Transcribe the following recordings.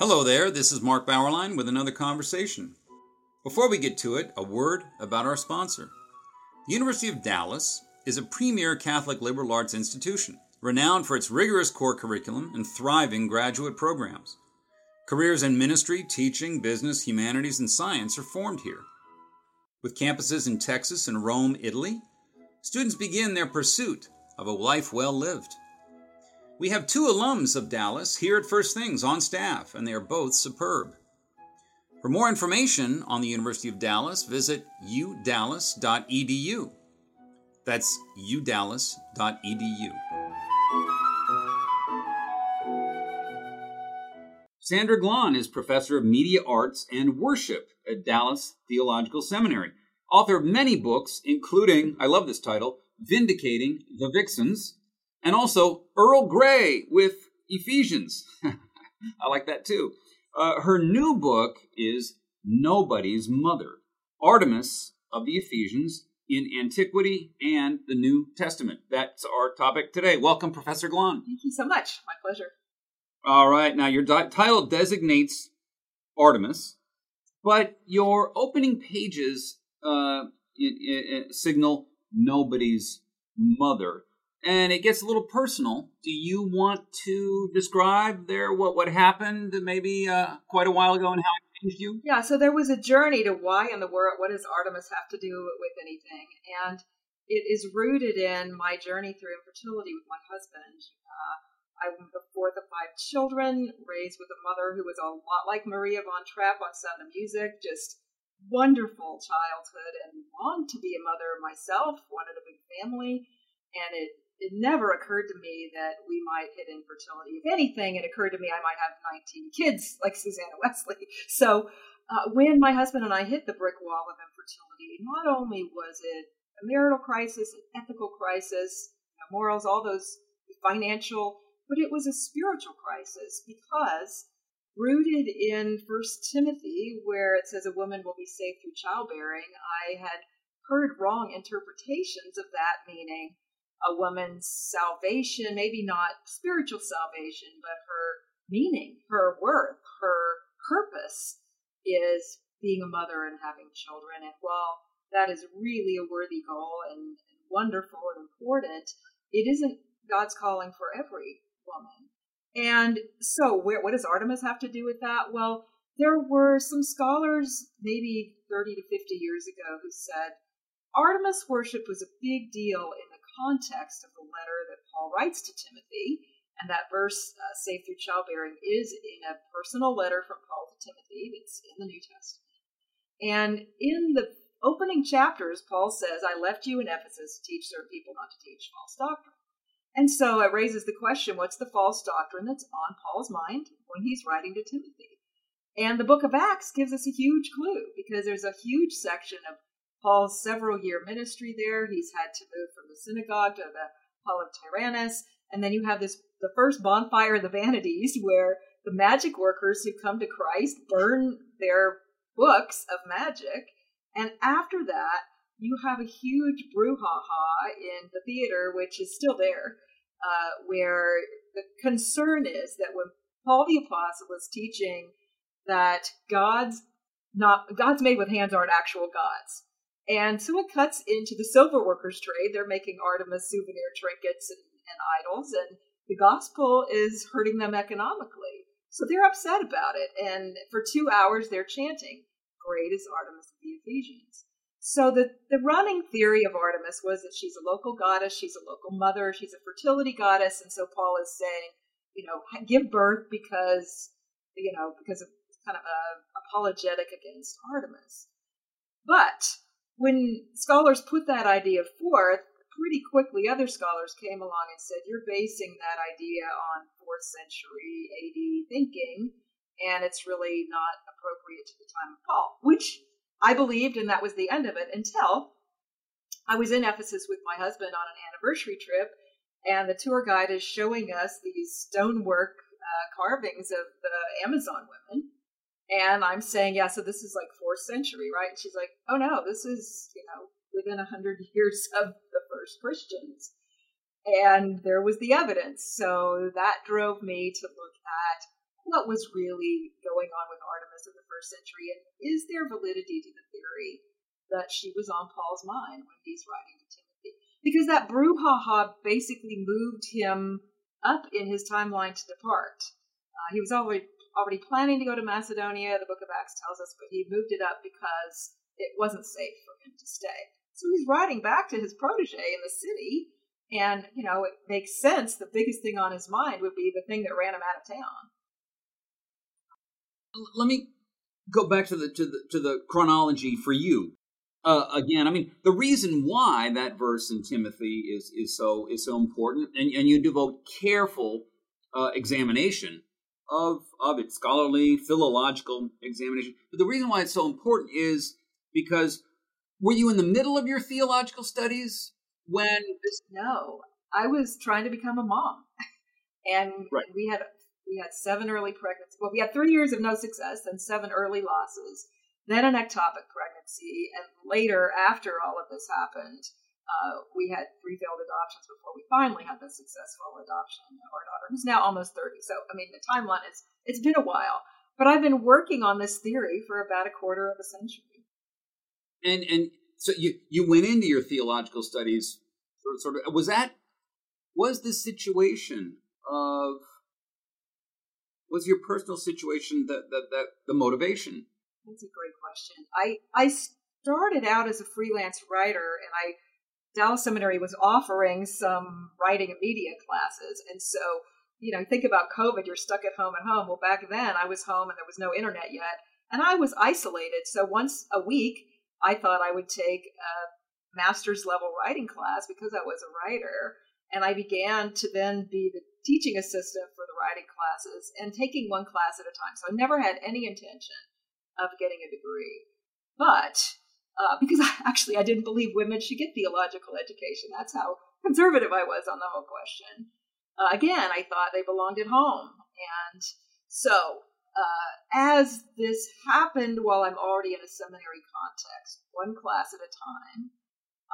Hello there, this is Mark Bauerlein with another conversation. Before we get to it, a word about our sponsor. The University of Dallas is a premier Catholic liberal arts institution, renowned for its rigorous core curriculum and thriving graduate programs. Careers in ministry, teaching, business, humanities, and science are formed here. With campuses in Texas and Rome, Italy, students begin their pursuit of a life well lived. We have two alums of Dallas here at First Things on staff, and they are both superb. For more information on the University of Dallas, visit udallas.edu. That's udallas.edu. Sandra Glahn is professor of media arts and worship at Dallas Theological Seminary, author of many books, including, I love this title, Vindicating the Vixens, and also Earl Grey with Ephesians. I like that too. Uh, her new book is Nobody's Mother Artemis of the Ephesians in Antiquity and the New Testament. That's our topic today. Welcome, Professor Glahn. Thank you so much. My pleasure. All right, now your di- title designates Artemis, but your opening pages uh, it, it, it signal nobody's mother and it gets a little personal. Do you want to describe there what what happened maybe uh, quite a while ago and how it changed you? Yeah, so there was a journey to why in the world what does Artemis have to do with anything, and it is rooted in my journey through infertility with my husband. Uh, I'm the fourth of five children, raised with a mother who was a lot like Maria von Trapp on Sound of Music, just wonderful childhood, and longed to be a mother myself, wanted a big family, and it it never occurred to me that we might hit infertility. If anything, it occurred to me I might have 19 kids like Susanna Wesley. So uh, when my husband and I hit the brick wall of infertility, not only was it a marital crisis, an ethical crisis, morals, all those financial, but it was a spiritual crisis because rooted in First Timothy, where it says a woman will be saved through childbearing, I had heard wrong interpretations of that, meaning a woman's salvation, maybe not spiritual salvation, but her meaning, her worth, her purpose is being a mother and having children. And while that is really a worthy goal and, wonderful and important, it isn't God's calling for every woman. And so, where, what does Artemis have to do with that? Well, there were some scholars, maybe 30 to 50 years ago, who said Artemis worship was a big deal in context of the letter that Paul writes to Timothy. And that verse, uh, saved through childbearing, is in a personal letter from Paul to Timothy that's in the New Testament. And in the opening chapters, Paul says, I left you in Ephesus to teach certain people not to teach false doctrine. And so it raises the question what's the false doctrine that's on Paul's mind when he's writing to Timothy? And the book of Acts gives us a huge clue because there's a huge section of Paul's several year ministry there. He's had to move from the synagogue to the Hall of Tyrannus. And then you have this the first bonfire of the vanities where the magic workers who come to Christ burn their books of magic. And after that, you have a huge brouhaha in the theater, which is still there, uh, where the concern is that when Paul the Apostle was teaching that God's not God's made with hands aren't actual gods. And so it cuts into the silver workers trade. They're making Artemis souvenir trinkets and, and idols, and the gospel is hurting them economically. So they're upset about it. And for two hours, they're chanting, Great is Artemis of the Ephesians. So the, the running theory of Artemis was that she's a local goddess, she's a local mother, she's a fertility goddess. And so Paul is saying, you know, give birth because, you know, because of kind of a apologetic against Artemis. But when scholars put that idea forth, pretty quickly other scholars came along and said, You're basing that idea on fourth century AD thinking, and it's really not appropriate to the time of Paul, which I believed, and that was the end of it until I was in Ephesus with my husband on an anniversary trip, and the tour guide is showing us these stonework uh, carvings of the Amazon women and I'm saying, yeah, so this is like fourth century, right? And she's like, oh no, this is, you know, within a hundred years of the first Christians. And there was the evidence. So that drove me to look at what was really going on with Artemis in the first century, and is there validity to the theory that she was on Paul's mind when he's writing to Timothy? Because that brouhaha basically moved him up in his timeline to depart. Uh, he was already already planning to go to Macedonia, the book of Acts tells us, but he moved it up because it wasn't safe for him to stay. So he's writing back to his protege in the city, and, you know, it makes sense. The biggest thing on his mind would be the thing that ran him out of town. Let me go back to the to the to the chronology for you. Uh, again, I mean, the reason why that verse in Timothy is is so is so important, and, and you devote careful uh, examination of of its scholarly philological examination. But the reason why it's so important is because were you in the middle of your theological studies when this? No, I was trying to become a mom, and right. we had we had seven early pregnancies. Well, we had three years of no success, then seven early losses, then an ectopic pregnancy, and later, after all of this happened, uh, we had three failed adoptions before we finally had the successful adoption of our daughter, who's now almost 30. So, I mean, the timeline is, it's been a while. But I've been working on this theory for about a quarter of a century. And, and so you, you went into your theological studies sort of, was that, was the situation of, was your personal situation that, that, that the motivation? That's a great question. I, I started out as a freelance writer and I Dallas Seminary was offering some writing and media classes. And so, you know, think about COVID, you're stuck at home at home. Well, back then I was home and there was no internet yet. And I was isolated. So once a week, I thought I would take a master's level writing class because I was a writer. And I began to then be the teaching assistant for the writing classes and taking one class at a time. So I never had any intention of getting a degree. But uh, because I, actually I didn't believe women should get theological education. That's how conservative I was on the whole question. Uh, again, I thought they belonged at home. And so, uh, as this happened while I'm already in a seminary context, one class at a time,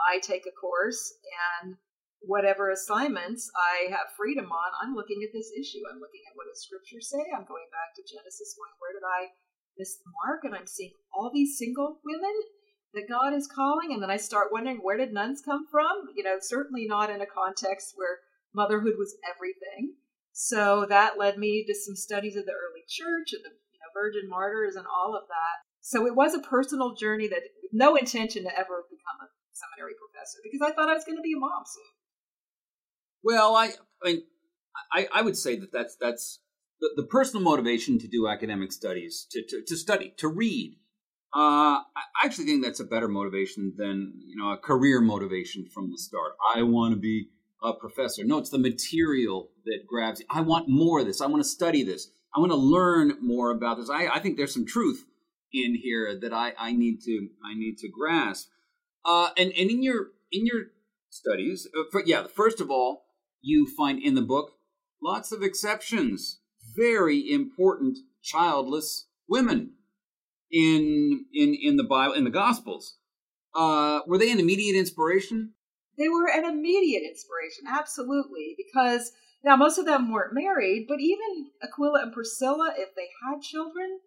I take a course and whatever assignments I have freedom on, I'm looking at this issue. I'm looking at what does scripture say. I'm going back to Genesis, going, where did I miss the mark? And I'm seeing all these single women that God is calling. And then I start wondering, where did nuns come from? You know, certainly not in a context where motherhood was everything. So that led me to some studies of the early church and the you know, virgin martyrs and all of that. So it was a personal journey that no intention to ever become a seminary professor because I thought I was going to be a mom soon. Well, I, I mean, I, I would say that that's that's the, the personal motivation to do academic studies, to, to, to study, to read, uh, I actually think that's a better motivation than you know a career motivation from the start. I want to be a professor. No, it's the material that grabs you. I want more of this. I want to study this. I want to learn more about this. I, I think there's some truth in here that I, I need to I need to grasp. Uh, and and in your in your studies, uh, for, yeah, first of all, you find in the book lots of exceptions. Very important childless women in in in the Bible in the Gospels. Uh, were they an immediate inspiration? They were an immediate inspiration, absolutely, because now most of them weren't married, but even Aquila and Priscilla, if they had children,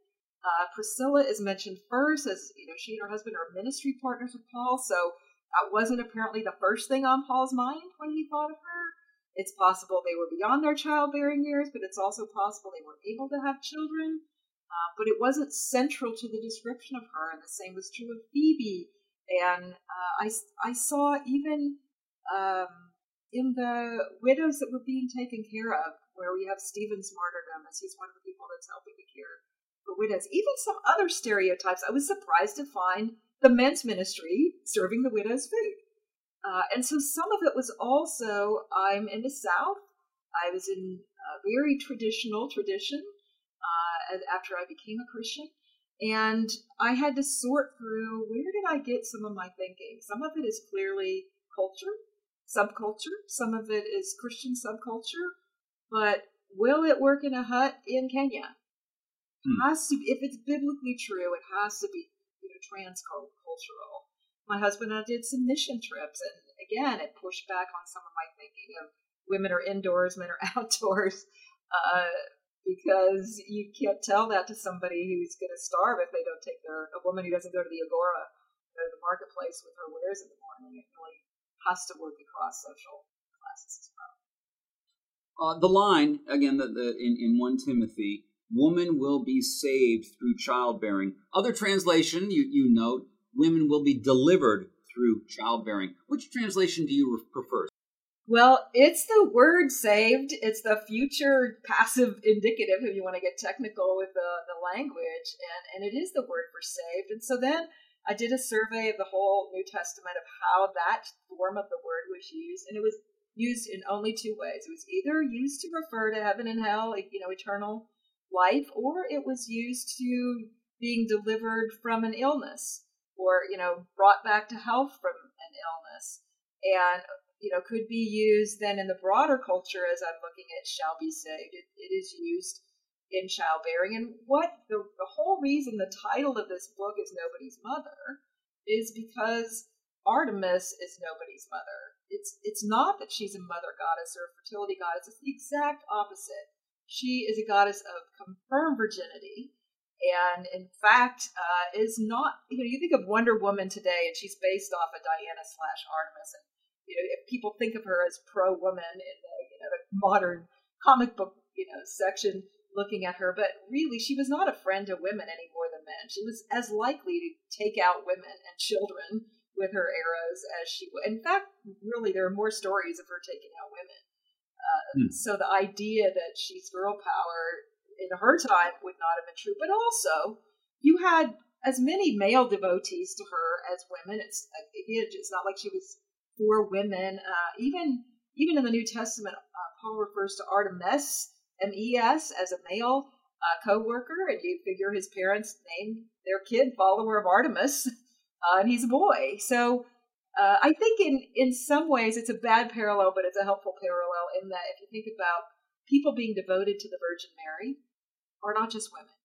uh, Priscilla is mentioned first as you know she and her husband are ministry partners with Paul, so that wasn't apparently the first thing on Paul's mind when he thought of her. It's possible they were beyond their childbearing years, but it's also possible they were able to have children. Uh, but it wasn't central to the description of her, and the same was true of Phoebe. And uh, I, I saw even um, in the widows that were being taken care of, where we have Stephen's martyrdom, as he's one of the people that's helping to care for widows. Even some other stereotypes. I was surprised to find the men's ministry serving the widows food. Uh, and so some of it was also I'm in the South. I was in a very traditional tradition after I became a Christian. And I had to sort through where did I get some of my thinking? Some of it is clearly culture, subculture, some of it is Christian subculture, but will it work in a hut in Kenya? Hmm. Has to if it's biblically true, it has to be you know, transcultural. My husband and I did some mission trips, and again, it pushed back on some of my thinking of women are indoors, men are outdoors. Uh, because you can't tell that to somebody who's going to starve if they don't take their a woman who doesn't go to the agora, go to the marketplace with her wares in the morning. It really has to work across social classes as well. Uh, the line again, the, the in in one Timothy, woman will be saved through childbearing. Other translation, you you note, women will be delivered through childbearing. Which translation do you prefer? Well, it's the word saved. It's the future passive indicative, if you want to get technical with the, the language. And, and it is the word for saved. And so then I did a survey of the whole New Testament of how that form of the word was used. And it was used in only two ways. It was either used to refer to heaven and hell, you know, eternal life, or it was used to being delivered from an illness or, you know, brought back to health from an illness. And you know, could be used then in the broader culture as I'm looking at shall be saved. It, it is used in childbearing. And what the, the whole reason the title of this book is Nobody's Mother is because Artemis is nobody's mother. It's it's not that she's a mother goddess or a fertility goddess. It's the exact opposite. She is a goddess of confirmed virginity, and in fact uh, is not. You know, you think of Wonder Woman today, and she's based off of Diana slash Artemis, and you know, if people think of her as pro woman in the you know the modern comic book you know section looking at her, but really she was not a friend to women any more than men. She was as likely to take out women and children with her arrows as she would. In fact, really, there are more stories of her taking out women. Uh, hmm. So the idea that she's girl power in her time would not have been true. But also, you had as many male devotees to her as women. It's it's not like she was for women. Uh, even even in the New Testament, uh, Paul refers to Artemis, M-E-S, as a male uh, co-worker, and you figure his parents named their kid follower of Artemis, uh, and he's a boy. So uh, I think in in some ways it's a bad parallel, but it's a helpful parallel in that if you think about people being devoted to the Virgin Mary, are not just women,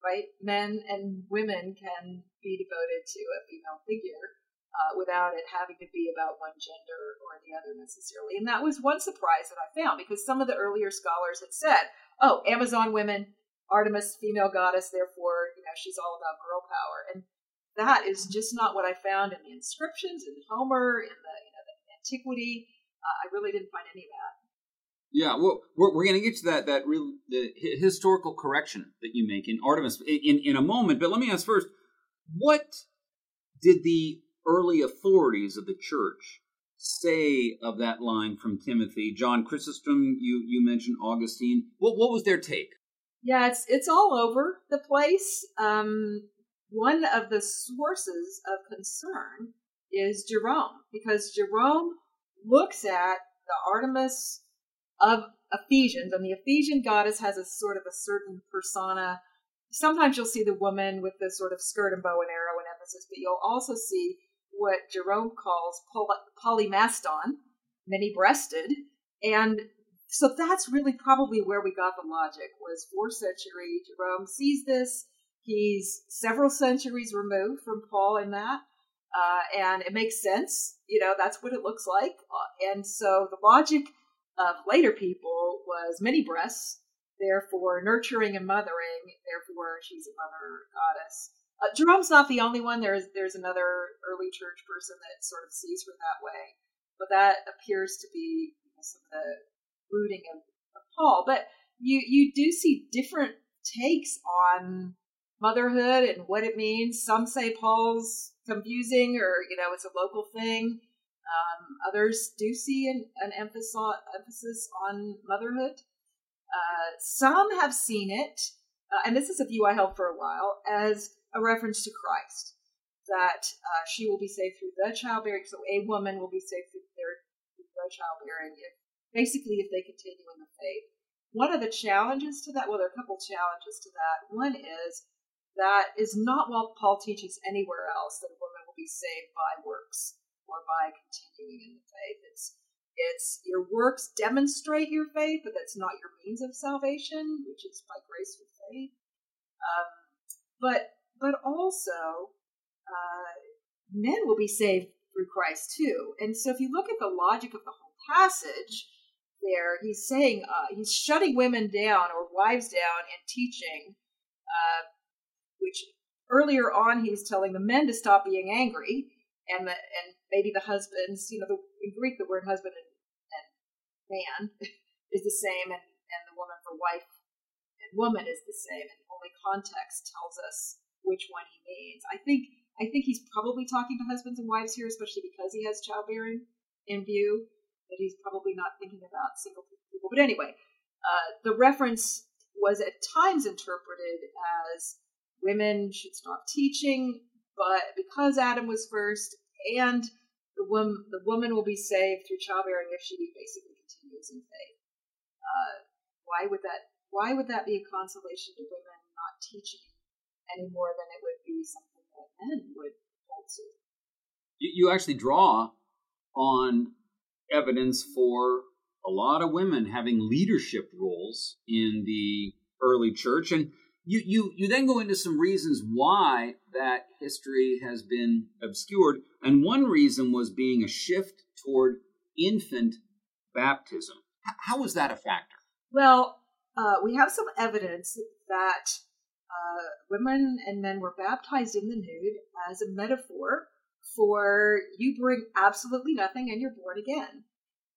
right? Men and women can be devoted to a female figure uh, without it having to be about one gender or the other necessarily. And that was one surprise that I found because some of the earlier scholars had said, oh, Amazon women, Artemis, female goddess, therefore, you know, she's all about girl power. And that is just not what I found in the inscriptions, in Homer, in the, you know, the antiquity. Uh, I really didn't find any of that. Yeah, well, we're, we're going to get to that that real the historical correction that you make in Artemis in in a moment. But let me ask first, what did the early authorities of the church say of that line from Timothy? John Chrysostom, you, you mentioned Augustine. What, what was their take? Yeah, it's it's all over the place. Um, one of the sources of concern is Jerome, because Jerome looks at the Artemis of Ephesians, and the Ephesian goddess has a sort of a certain persona. Sometimes you'll see the woman with the sort of skirt and bow and arrow and emphasis, but you'll also see what Jerome calls poly- polymaston, many breasted. And so that's really probably where we got the logic was fourth century. Jerome sees this. He's several centuries removed from Paul in that. Uh, and it makes sense. You know, that's what it looks like. Uh, and so the logic of later people was many breasts, therefore nurturing and mothering, therefore she's a mother goddess. Uh, Jerome's not the only one. There's there's another early church person that sort of sees her that way, but that appears to be you know, some of the rooting of, of Paul. But you you do see different takes on motherhood and what it means. Some say Paul's confusing, or you know, it's a local thing. Um, others do see an, an emphasis on, emphasis on motherhood. Uh, some have seen it, uh, and this is a view I held for a while, as a reference to Christ, that uh, she will be saved through the childbearing. So a woman will be saved through their through the childbearing, if, basically if they continue in the faith. One of the challenges to that, well, there are a couple challenges to that. One is that is not what Paul teaches anywhere else that a woman will be saved by works or by continuing in the faith. It's it's your works demonstrate your faith, but that's not your means of salvation, which is by grace through faith. Um, but but also uh, men will be saved through Christ too. And so if you look at the logic of the whole passage, there, he's saying uh, he's shutting women down or wives down and teaching, uh, which earlier on he's telling the men to stop being angry, and the, and maybe the husbands, you know, the, in Greek the word husband and, and man is the same, and, and the woman for wife and woman is the same, and only context tells us which one he means. I think I think he's probably talking to husbands and wives here, especially because he has childbearing in view. That he's probably not thinking about single people. But anyway, uh, the reference was at times interpreted as women should stop teaching, but because Adam was first, and the woman the woman will be saved through childbearing if she basically continues in faith. Uh, why would that? Why would that be a consolation to women not teaching any more than it would be something that men would hold to? You, you actually draw on evidence for a lot of women having leadership roles in the early church and you, you, you then go into some reasons why that history has been obscured. And one reason was being a shift toward infant baptism. How was that a factor? Well, uh, we have some evidence that uh, women and men were baptized in the nude as a metaphor for you bring absolutely nothing and you're born again.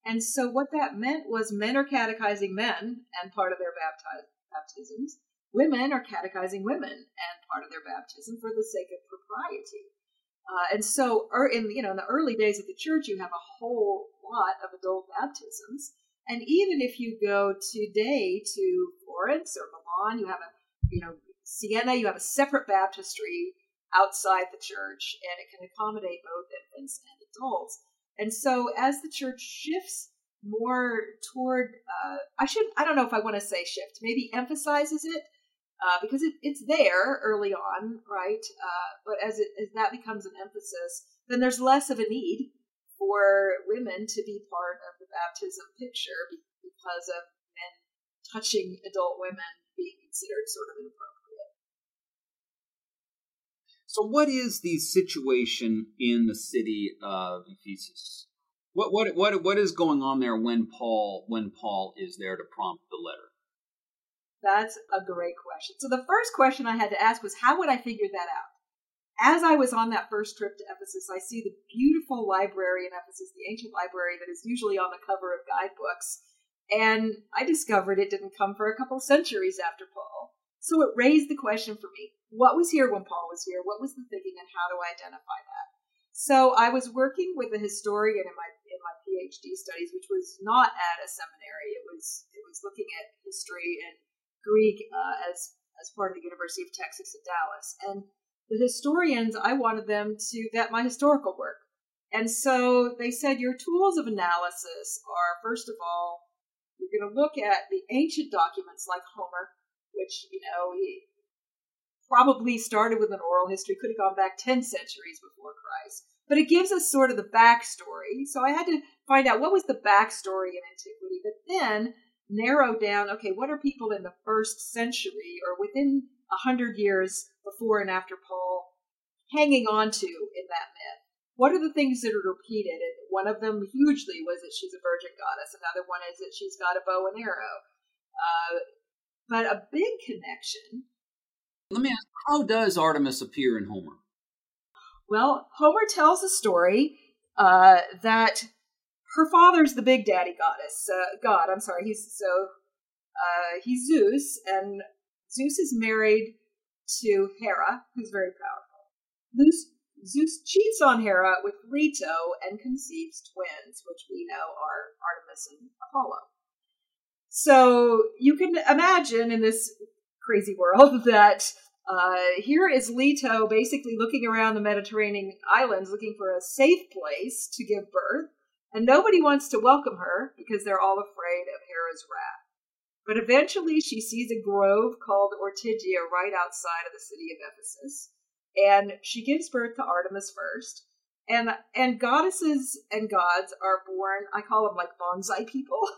And so what that meant was men are catechizing men and part of their bapti- baptisms. Women are catechizing women and part of their baptism for the sake of propriety. Uh, and so, er, in you know, in the early days of the church, you have a whole lot of adult baptisms. And even if you go today to Florence or Milan, you have a, you know, Siena, you have a separate baptistry outside the church, and it can accommodate both infants and adults. And so, as the church shifts more toward, uh, I should, I don't know if I want to say shift, maybe emphasizes it uh, because it, it's there early on, right? Uh, but as, it, as that becomes an emphasis, then there's less of a need for women to be part of the baptism picture because of men touching adult women being considered sort of inappropriate. So, what is the situation in the city of Ephesus? What what what what is going on there when Paul when Paul is there to prompt the letter? That's a great question. So the first question I had to ask was how would I figure that out? As I was on that first trip to Ephesus, I see the beautiful library in Ephesus, the ancient library that is usually on the cover of guidebooks, and I discovered it didn't come for a couple centuries after Paul. So it raised the question for me what was here when Paul was here? What was the thinking, and how do I identify that? So I was working with a historian in my in my PhD studies, which was not at a seminary. It was it was looking at history and Greek uh, as as part of the University of Texas at Dallas. And the historians, I wanted them to vet my historical work. And so they said your tools of analysis are first of all, you're going to look at the ancient documents like Homer, which you know he probably started with an oral history, could have gone back ten centuries before Christ. But it gives us sort of the backstory. So I had to find out what was the backstory in antiquity. But then narrow down okay what are people in the first century or within a hundred years before and after paul hanging on to in that myth what are the things that are repeated and one of them hugely was that she's a virgin goddess another one is that she's got a bow and arrow uh, but a big connection let me ask how does artemis appear in homer well homer tells a story uh, that her father's the big daddy goddess, uh, god. I'm sorry. He's so uh, he's Zeus, and Zeus is married to Hera, who's very powerful. Zeus, Zeus cheats on Hera with Leto and conceives twins, which we know are Artemis and Apollo. So you can imagine in this crazy world that uh, here is Leto basically looking around the Mediterranean islands looking for a safe place to give birth and nobody wants to welcome her because they're all afraid of Hera's wrath. But eventually she sees a grove called Ortygia right outside of the city of Ephesus, and she gives birth to Artemis first. And and goddesses and gods are born, I call them like bonsai people.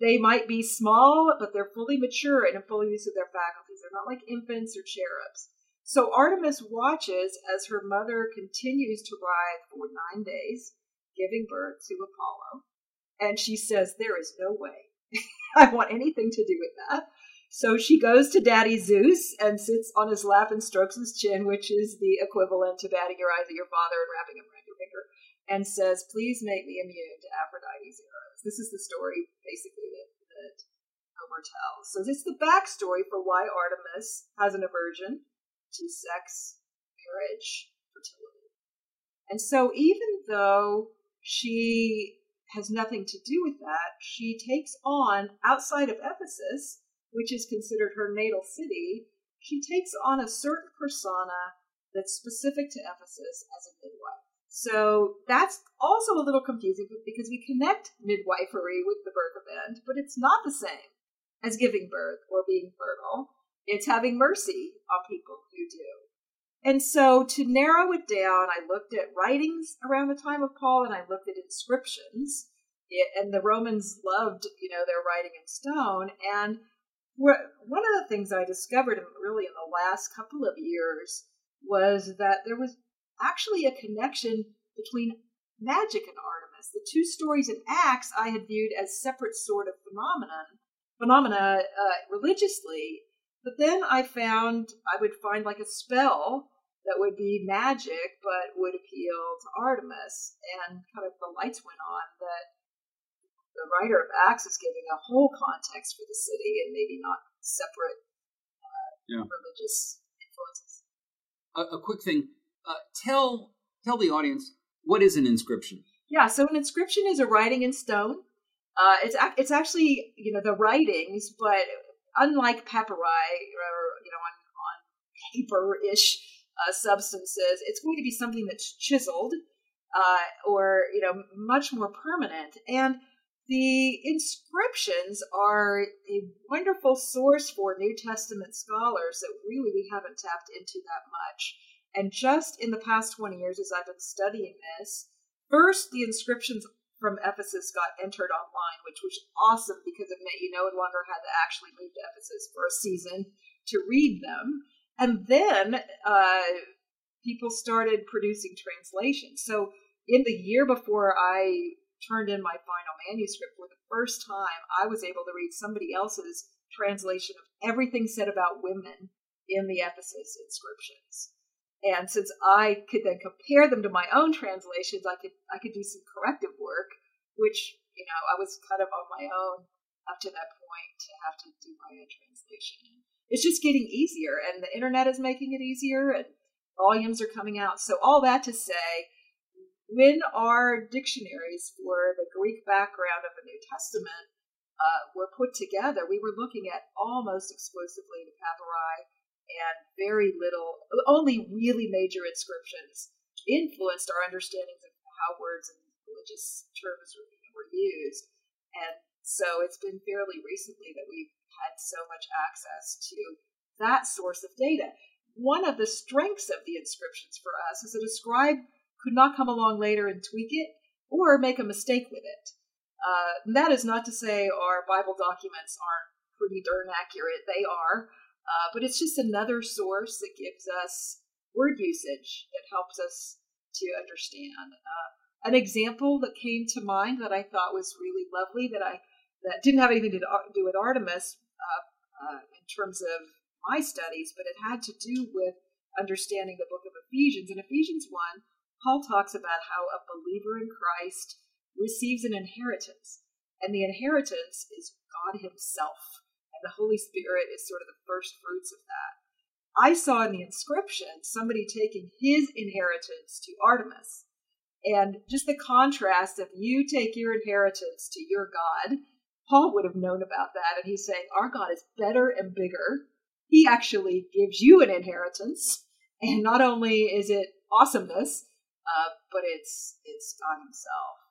They might be small, but they're fully mature and in full use of their faculties. They're not like infants or cherubs. So Artemis watches as her mother continues to writhe for nine days giving birth to Apollo. And she says, There is no way I want anything to do with that. So she goes to Daddy Zeus and sits on his lap and strokes his chin, which is the equivalent to batting your eyes at your father and wrapping him around your finger, and says, Please make me immune to Aphrodite's arrows. This is the story, basically, that, that Homer tells. So this is the backstory for why Artemis has an aversion to sex, marriage, fertility. And so even though she has nothing to do with that, she takes on, outside of Ephesus, which is considered her natal city, she takes on a certain persona that's specific to Ephesus as a midwife. So that's also a little confusing because we connect midwifery with the birth event, but it's not the same as giving birth or being fertile. It's having mercy on people who do. And so to narrow it down, I looked at writings around the time of Paul and I looked at inscriptions. And the Romans loved, you know, their writing in stone. And one of the things I discovered really in the last couple of years was that there was actually a connection between magic and Artemis. The two stories in Acts I had viewed as separate sort of phenomenon phenomena uh, religiously, but then I found I would find like a spell that would be magic but would appeal to Artemis, and kind of the lights went on that the writer of Acts is giving a whole context for the city and maybe not separate uh, yeah. religious influences. A, a quick thing: uh, tell tell the audience what is an inscription. Yeah, so an inscription is a writing in stone. Uh, it's it's actually you know the writings, but unlike papyri or you know on on paper ish uh, substances, it's going to be something that's chiseled uh, or you know much more permanent and the inscriptions are a wonderful source for New Testament scholars that really we haven't tapped into that much. And just in the past 20 years, as I've been studying this, first the inscriptions from Ephesus got entered online, which was awesome because it meant you no longer had to actually move to Ephesus for a season to read them. And then uh, people started producing translations. So in the year before I turned in my final manuscript for the first time, I was able to read somebody else's translation of everything said about women in the Ephesus inscriptions. And since I could then compare them to my own translations, I could I could do some corrective work, which you know I was kind of on my own up to that point to have to do my own translation. It's just getting easier, and the internet is making it easier, and volumes are coming out. So all that to say, when our dictionaries for the Greek background of the New Testament uh, were put together, we were looking at almost exclusively the papyri and very little, only really major inscriptions influenced our understandings of how words and religious terms were, used. And so it's been fairly recently that we've had so much access to that source of data. One of the strengths of the inscriptions for us is that a scribe could not come along later and tweak it or make a mistake with it. Uh, that is not to say our Bible documents aren't pretty darn accurate. They are. Uh, but it's just another source that gives us word usage that helps us to understand. Uh, an example that came to mind that I thought was really lovely that I that didn't have anything to do with Artemis uh, uh, in terms of my studies, but it had to do with understanding the book of Ephesians. In Ephesians 1, Paul talks about how a believer in Christ receives an inheritance, and the inheritance is God Himself, and the Holy Spirit is sort of the first fruits of that. I saw in the inscription somebody taking his inheritance to Artemis, and just the contrast of you take your inheritance to your God. Paul would have known about that, and he's saying, Our God is better and bigger. He actually gives you an inheritance, and not only is it awesomeness, uh, but it's it's God Himself.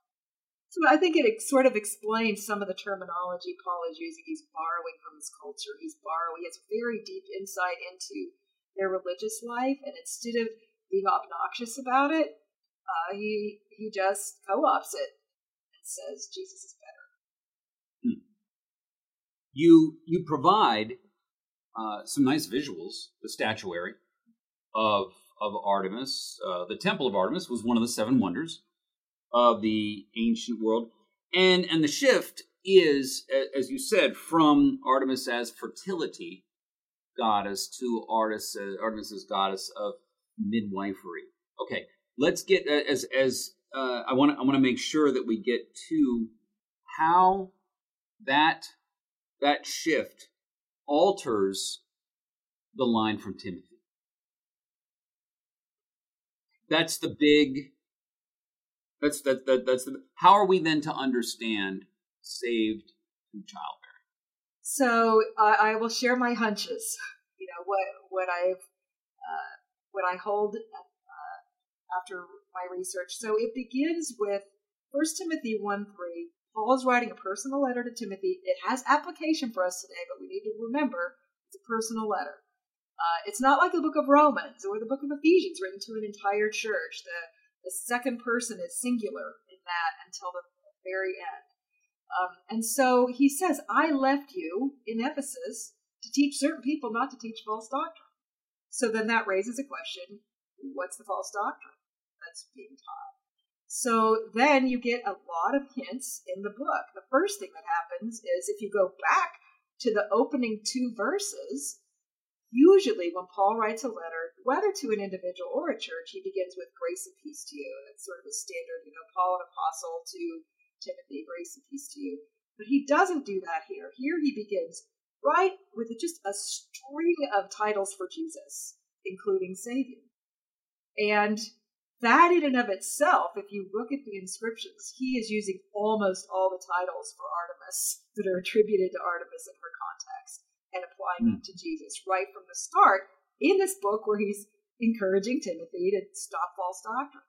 So I think it sort of explains some of the terminology Paul is using. He's borrowing from his culture. He's borrowing. He has very deep insight into their religious life, and instead of being obnoxious about it, uh, he he just co-ops it and says Jesus is better. Hmm. You you provide uh, some nice visuals, the statuary of of Artemis. Uh, the Temple of Artemis was one of the seven wonders of the ancient world. And and the shift is, as you said, from Artemis as fertility goddess to Artemis as, Artemis as goddess of midwifery. Okay, let's get as as uh, I want I want to make sure that we get to how that that shift alters the line from Timothy. That's the big. That's that, that that's the. How are we then to understand saved through childbearing? So I will share my hunches. You know what what I've uh, what I hold uh, after my research. So it begins with First Timothy one three. Paul is writing a personal letter to Timothy. It has application for us today, but we need to remember it's a personal letter. Uh, it's not like the book of Romans or the book of Ephesians written to an entire church. The, the second person is singular in that until the very end. Um, and so he says, I left you in Ephesus to teach certain people not to teach false doctrine. So then that raises a question what's the false doctrine that's being taught? So then you get a lot of hints in the book. The first thing that happens is if you go back to the opening two verses, usually when Paul writes a letter, whether to an individual or a church, he begins with grace and peace to you. That's sort of a standard, you know, Paul, an apostle to Timothy, grace and peace to you. But he doesn't do that here. Here he begins right with just a string of titles for Jesus, including Savior. And that in and of itself, if you look at the inscriptions, he is using almost all the titles for Artemis that are attributed to Artemis in her context and applying mm. them to Jesus right from the start in this book where he's encouraging Timothy to stop false doctrine.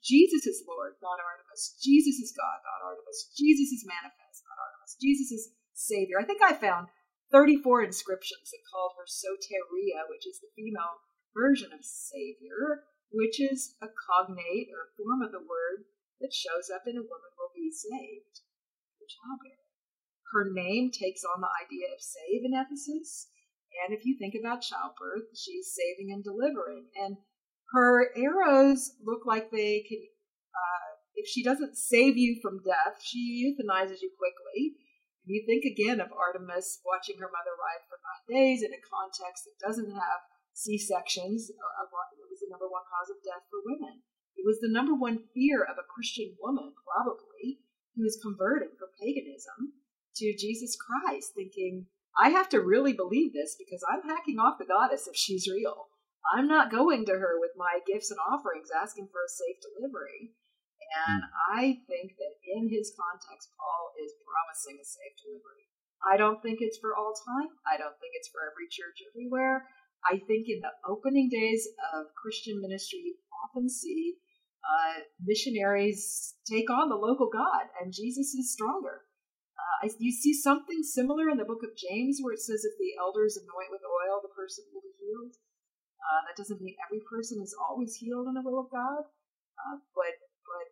Jesus is Lord, not Artemis. Jesus is God, not Artemis. Jesus is manifest, not Artemis. Jesus is Savior. I think I found 34 inscriptions that called her Soteira, which is the female version of Savior which is a cognate or form of the word that shows up in a woman will be saved for childbearing. Her name takes on the idea of save in Ephesus. And if you think about childbirth, she's saving and delivering. And her arrows look like they can, uh, if she doesn't save you from death, she euthanizes you quickly. you think again of Artemis watching her mother ride for nine days in a context that doesn't have C sections. Uh, it was the number one cause of death for women. It was the number one fear of a Christian woman, probably, who is converting from paganism to Jesus Christ, thinking, I have to really believe this because I'm hacking off the goddess if she's real. I'm not going to her with my gifts and offerings asking for a safe delivery. And hmm. I think that in his context, Paul is promising a safe delivery. I don't think it's for all time. I don't think it's for every church everywhere. I think in the opening days of Christian ministry, you often see uh, missionaries take on the local God, and Jesus is stronger. Uh, you see something similar in the book of James where it says if the elders anoint with oil, the person will be healed. Uh, that doesn't mean every person is always healed in the will of God, uh, but but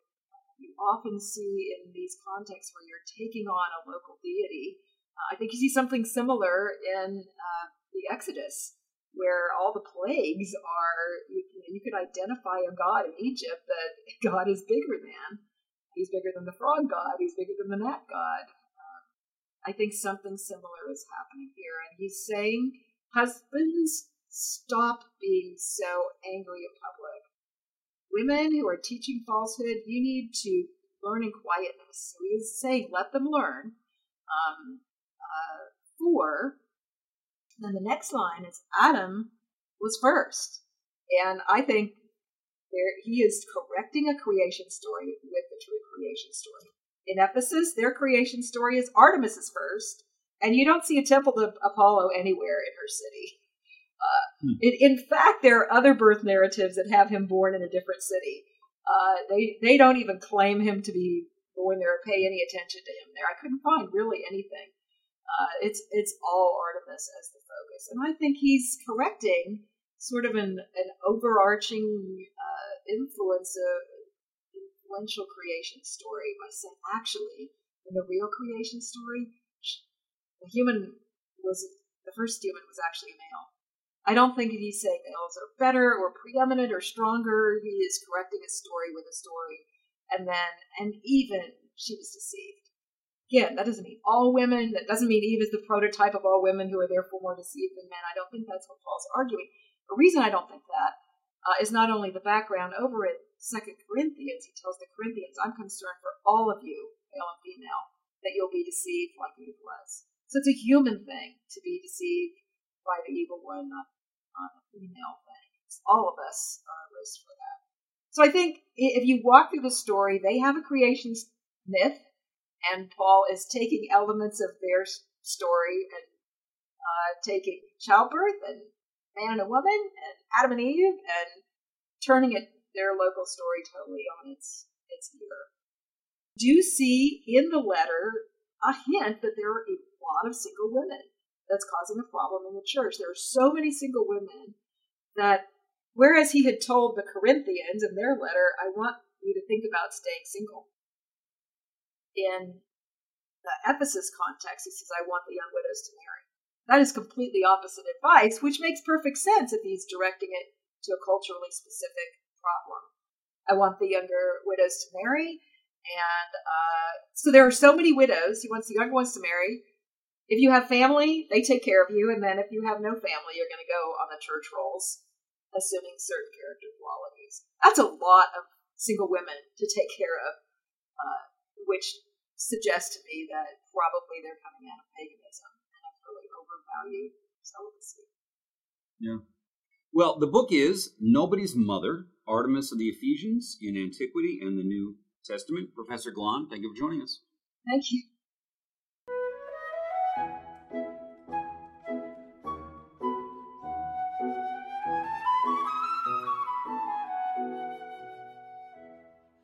you often see in these contexts where you're taking on a local deity. Uh, I think you see something similar in uh, the Exodus where all the plagues are, you, you can identify a god in Egypt that God is bigger than. He's bigger than the frog god, he's bigger than the gnat god. I think something similar is happening here. And he's saying, Husbands, stop being so angry in public. Women who are teaching falsehood, you need to learn in quietness. So he's saying, let them learn. Um, uh, for then the next line is Adam was first. And I think there, he is correcting a creation story with the true creation story. In Ephesus, their creation story is Artemis's first, and you don't see a temple to Apollo anywhere in her city. Uh, hmm. in, in, fact, there are other birth narratives that have him born in a different city. Uh, they they don't even claim him to be born there or pay any attention to him there. I couldn't find really anything. Uh, it's it's all Artemis as the focus. And I think he's correcting sort of an, an overarching uh, influence of creation story by saying, actually, in the real creation story, the human was the first human was actually a male. I don't think he's saying males are better or preeminent or stronger. He is correcting a story with a story. and then, and even she was deceived. Again, that doesn't mean all women. That doesn't mean Eve is the prototype of all women who are therefore more deceived than men. I don't think that's what Paul's arguing. The reason I don't think that uh, is not only the background over in Second Corinthians. He tells the Corinthians, "I'm concerned for all of you, male and female, that you'll be deceived like Eve was." So it's a human thing to be deceived by the evil one, not, not a female thing. It's all of us are at risk for that. So I think if you walk through the story, they have a creation myth, and Paul is taking elements of their story and uh, taking childbirth and man and a woman and Adam and Eve and turning it their local story totally on its its ear. Do you see in the letter a hint that there are a lot of single women that's causing a problem in the church. There are so many single women that whereas he had told the Corinthians in their letter, I want you to think about staying single. In the Ephesus context, he says, I want the young widows to marry. That is completely opposite advice, which makes perfect sense if he's directing it to a culturally specific problem. I want the younger widows to marry, and uh, so there are so many widows. He wants the younger ones to marry. If you have family, they take care of you, and then if you have no family, you're going to go on the church rolls, assuming certain character qualities. That's a lot of single women to take care of, uh, which suggests to me that probably they're coming out of paganism and have really overvalued celibacy. Yeah. Well, the book is Nobody's Mother, Artemis of the Ephesians in Antiquity and the New Testament. Professor Glahn, thank you for joining us. Thank you.